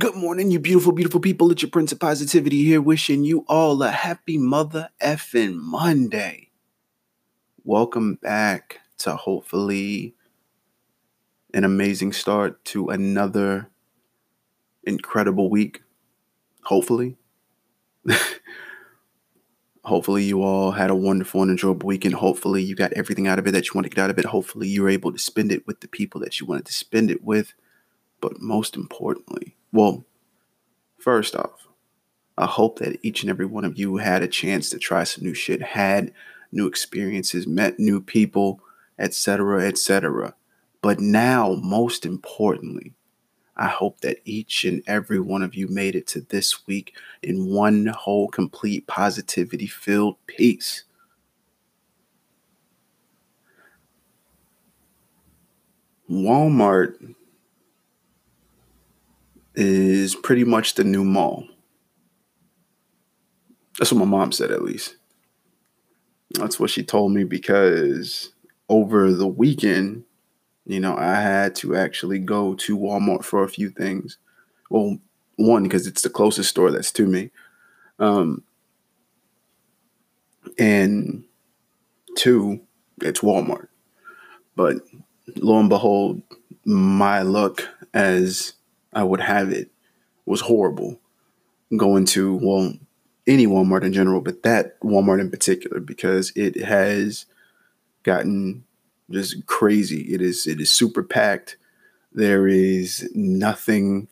morning, you beautiful, beautiful people. It's your Prince of Positivity here, wishing you all a happy mother effing Monday. Welcome back to hopefully an amazing start to another incredible week. Hopefully. hopefully, you all had a wonderful and enjoyable weekend. Hopefully, you got everything out of it that you want to get out of it. Hopefully, you were able to spend it with the people that you wanted to spend it with. But most importantly, well, first off, I hope that each and every one of you had a chance to try some new shit, had new experiences, met new people, etc., etc. But now, most importantly, I hope that each and every one of you made it to this week in one whole, complete, positivity filled peace. Walmart is pretty much the new mall. That's what my mom said, at least. That's what she told me because over the weekend, you know, I had to actually go to Walmart for a few things. Well, one, because it's the closest store that's to me. Um, and two, it's Walmart. But lo and behold, my luck as I would have it was horrible. Going to, well, any Walmart in general, but that Walmart in particular, because it has gotten just crazy. It is it is super packed. There is nothing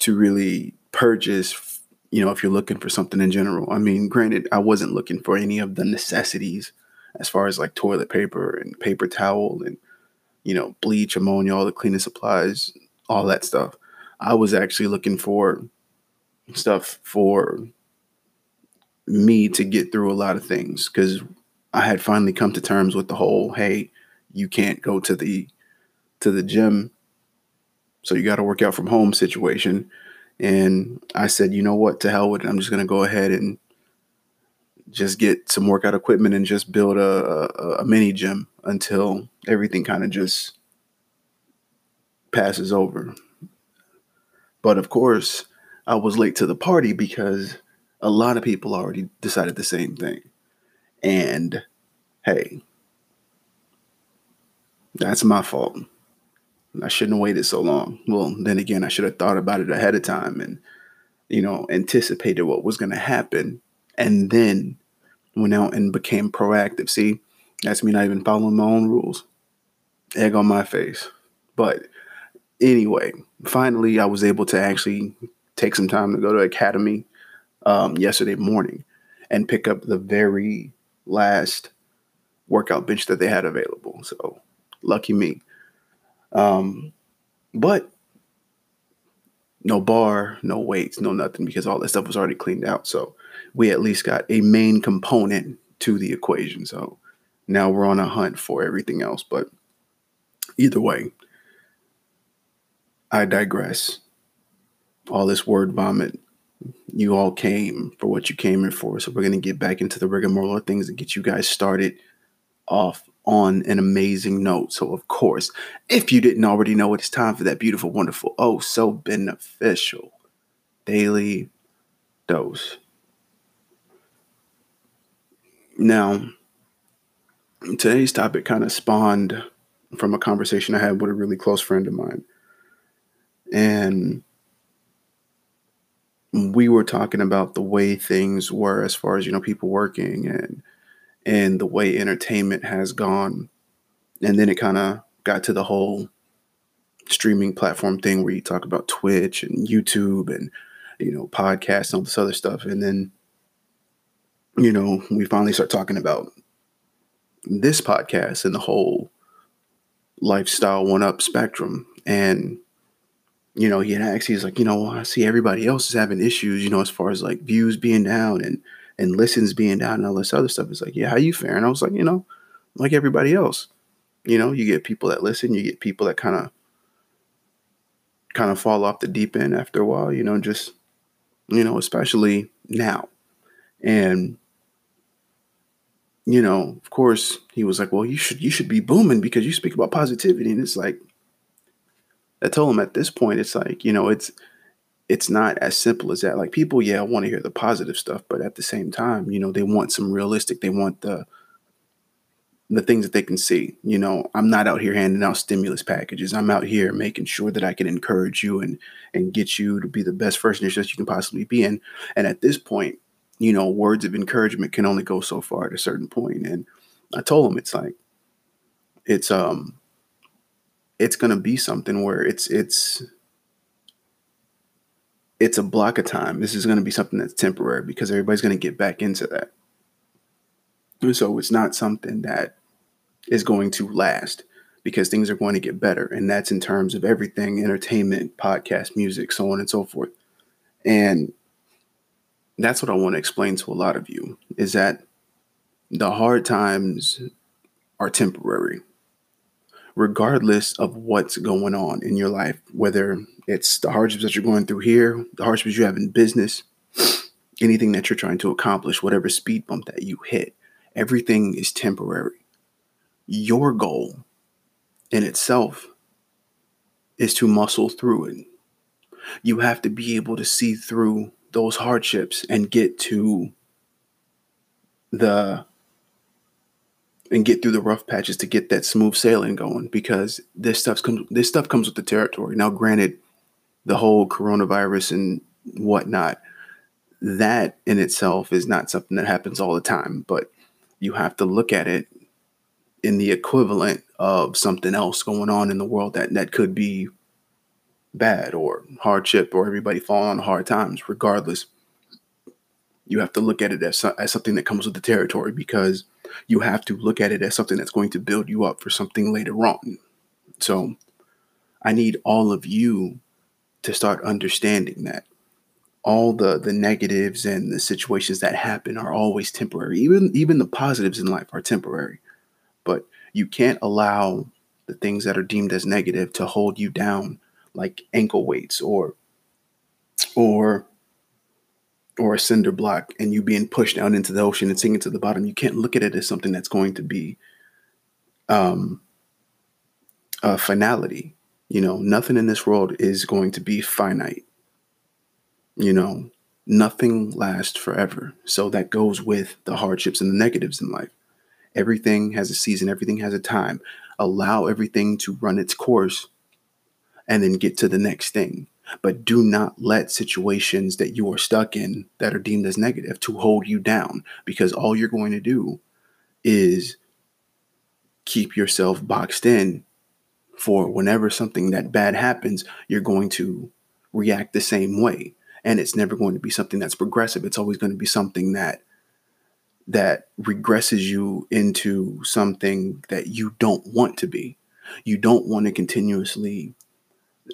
to really purchase, you know, if you're looking for something in general. I mean, granted, I wasn't looking for any of the necessities as far as like toilet paper and paper towel and you know, bleach, ammonia, all the cleaning supplies, all that stuff. I was actually looking for stuff for me to get through a lot of things because I had finally come to terms with the whole hey, you can't go to the to the gym, so you got to work out from home situation. And I said, you know what, to hell with it. I'm just gonna go ahead and just get some workout equipment and just build a, a, a mini gym until everything kind of just passes over. But of course, I was late to the party because a lot of people already decided the same thing. And hey, that's my fault. I shouldn't have waited so long. Well, then again, I should have thought about it ahead of time and, you know, anticipated what was going to happen and then went out and became proactive. See, that's me not even following my own rules. Egg on my face. But anyway, finally, I was able to actually take some time to go to Academy um, yesterday morning and pick up the very last workout bench that they had available. So lucky me. Um, but no bar, no weights, no nothing because all that stuff was already cleaned out. So we at least got a main component to the equation. So now we're on a hunt for everything else. But either way, I digress. All this word vomit, you all came for what you came here for. So we're going to get back into the rigmarole of things and get you guys started off on an amazing note. So, of course, if you didn't already know, it's time for that beautiful, wonderful, oh, so beneficial daily dose. Now, today's topic kind of spawned from a conversation I had with a really close friend of mine. And we were talking about the way things were as far as, you know, people working and and the way entertainment has gone. And then it kind of got to the whole streaming platform thing where you talk about Twitch and YouTube and you know podcasts and all this other stuff. And then you know, we finally start talking about this podcast and the whole lifestyle one up spectrum. And you know, he asked, he's like, you know, I see everybody else is having issues, you know, as far as like views being down and and listens being down and all this other stuff. It's like, yeah, how you faring? I was like, you know, like everybody else. You know, you get people that listen, you get people that kind of kind of fall off the deep end after a while, you know, just you know, especially now. And you know, of course, he was like, "Well, you should you should be booming because you speak about positivity." And it's like, I told him at this point, it's like, you know, it's it's not as simple as that. Like people, yeah, want to hear the positive stuff, but at the same time, you know, they want some realistic. They want the the things that they can see. You know, I'm not out here handing out stimulus packages. I'm out here making sure that I can encourage you and and get you to be the best version that you can possibly be in. And at this point, you know, words of encouragement can only go so far at a certain point. And I told him it's like it's um it's gonna be something where it's it's it's a block of time. This is gonna be something that's temporary because everybody's gonna get back into that. And so it's not something that is going to last because things are going to get better. And that's in terms of everything entertainment, podcast, music, so on and so forth. And that's what I want to explain to a lot of you is that the hard times are temporary, regardless of what's going on in your life, whether it's the hardships that you're going through here, the hardships you have in business, anything that you're trying to accomplish, whatever speed bump that you hit, everything is temporary your goal in itself is to muscle through it. You have to be able to see through those hardships and get to the and get through the rough patches to get that smooth sailing going because this stuff comes this stuff comes with the territory. Now granted, the whole coronavirus and whatnot, that in itself is not something that happens all the time, but you have to look at it in the equivalent of something else going on in the world that that could be bad or hardship or everybody falling on hard times regardless you have to look at it as, as something that comes with the territory because you have to look at it as something that's going to build you up for something later on. So i need all of you to start understanding that all the the negatives and the situations that happen are always temporary. Even even the positives in life are temporary. But you can't allow the things that are deemed as negative to hold you down like ankle weights or or or a cinder block and you being pushed down into the ocean and sinking to the bottom you can't look at it as something that's going to be um a finality. You know nothing in this world is going to be finite. You know nothing lasts forever. So that goes with the hardships and the negatives in life. Everything has a season, everything has a time. Allow everything to run its course and then get to the next thing. But do not let situations that you are stuck in that are deemed as negative to hold you down because all you're going to do is keep yourself boxed in for whenever something that bad happens, you're going to react the same way. And it's never going to be something that's progressive. It's always going to be something that that regresses you into something that you don't want to be. You don't want to continuously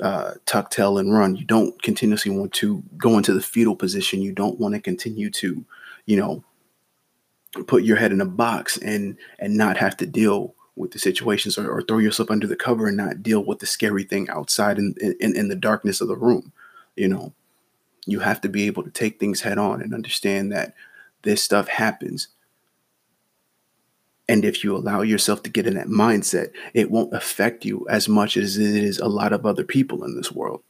uh, tuck tail and run. You don't continuously want to go into the fetal position. You don't want to continue to, you know, put your head in a box and and not have to deal with the situations or, or throw yourself under the cover and not deal with the scary thing outside in, in in the darkness of the room. You know, you have to be able to take things head on and understand that this stuff happens. And if you allow yourself to get in that mindset, it won't affect you as much as it is a lot of other people in this world.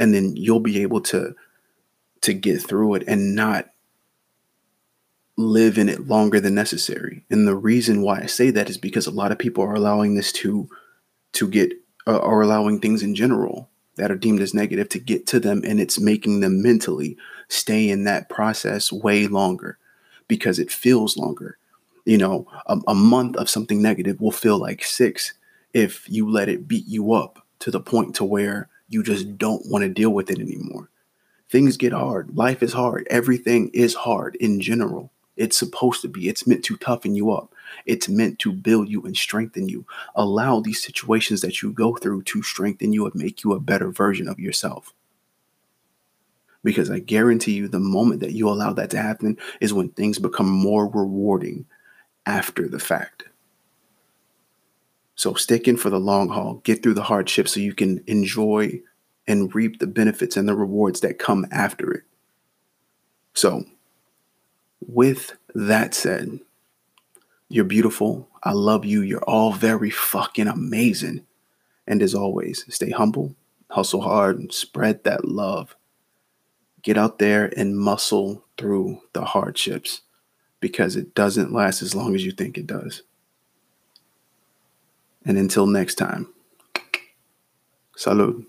And then you'll be able to to get through it and not live in it longer than necessary. And the reason why I say that is because a lot of people are allowing this to to get uh, are allowing things in general that are deemed as negative to get to them and it's making them mentally stay in that process way longer because it feels longer you know a, a, month of something negative will feel like six if you let it beat you up to the point to where you just don't want to deal with it anymore. Things get hard. Life is hard. Everything is hard in general. It's supposed to be. It's meant to toughen you up. It's meant to build you and strengthen you. Allow these situations that you go through to strengthen you and make you a better version of yourself. Because I guarantee you, the moment that you allow that to happen is when things become more rewarding after the fact. So stick in for the long haul, get through the hardship so you can enjoy and reap the benefits and the rewards that come after it. So, with that said, you're beautiful. I love you. You're all very fucking amazing. And as always, stay humble, hustle hard, and spread that love. Get out there and muscle through the hardships because it doesn't last as long as you think it does. And until next time, salud.